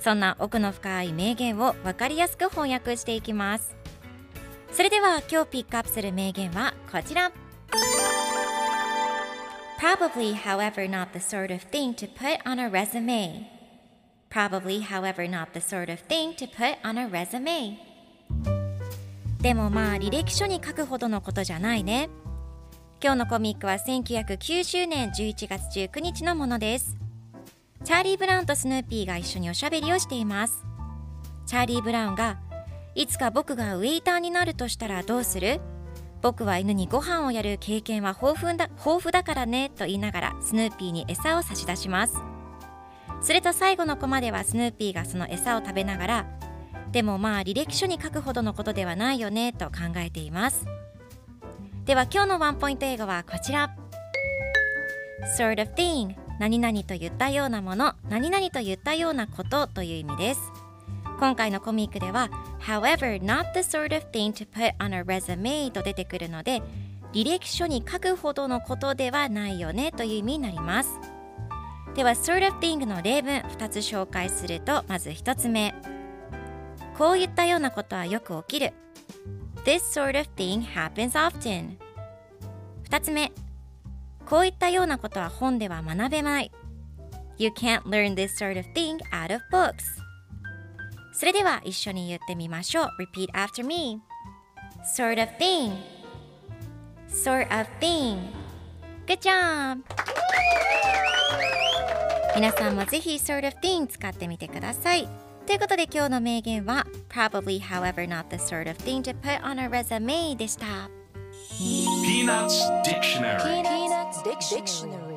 そんな奥の深い名言を分かりやすく翻訳していきますそれでは今日ピックアップする名言はこちら Probably however not the sort of thing to put on a resume Probably however not the sort of thing to put on a resume でもまあ履歴書に書くほどのことじゃないね今日のコミックは1990年11月19日のものですチャーリー・ブラウンとスヌーピーが一緒におしゃべりをしています。チャーリー・ブラウンがいつか僕がウェイターになるとしたらどうする？僕は犬にご飯をやる経験は豊富だ豊富だからねと言いながらスヌーピーに餌を差し出します。すると最後のコマではスヌーピーがその餌を食べながらでもまあ履歴書に書くほどのことではないよねと考えています。では今日のワンポイント英語はこちら。Sort of thing. 何々と言ったようなもの何々と言ったようなことという意味です。今回のコミックでは However, not the sort of thing to put on a resume と出てくるので履歴書に書くほどのことではないよねという意味になります。では sort of thing の例文2つ紹介するとまず1つ目。こういったようなことはよく起きる。This sort of thing happens often 2つ目。こういったようなことは本では学べない You can't learn this sort of thing out of books それでは一緒に言ってみましょう Repeat after me Sort of thing Sort of thing Good job! 皆さんもぜひ sort of thing 使ってみてくださいということで今日の名言は Probably however not the sort of thing to put on a resume でした Peanuts Dictionary Dictionary. Dictionary.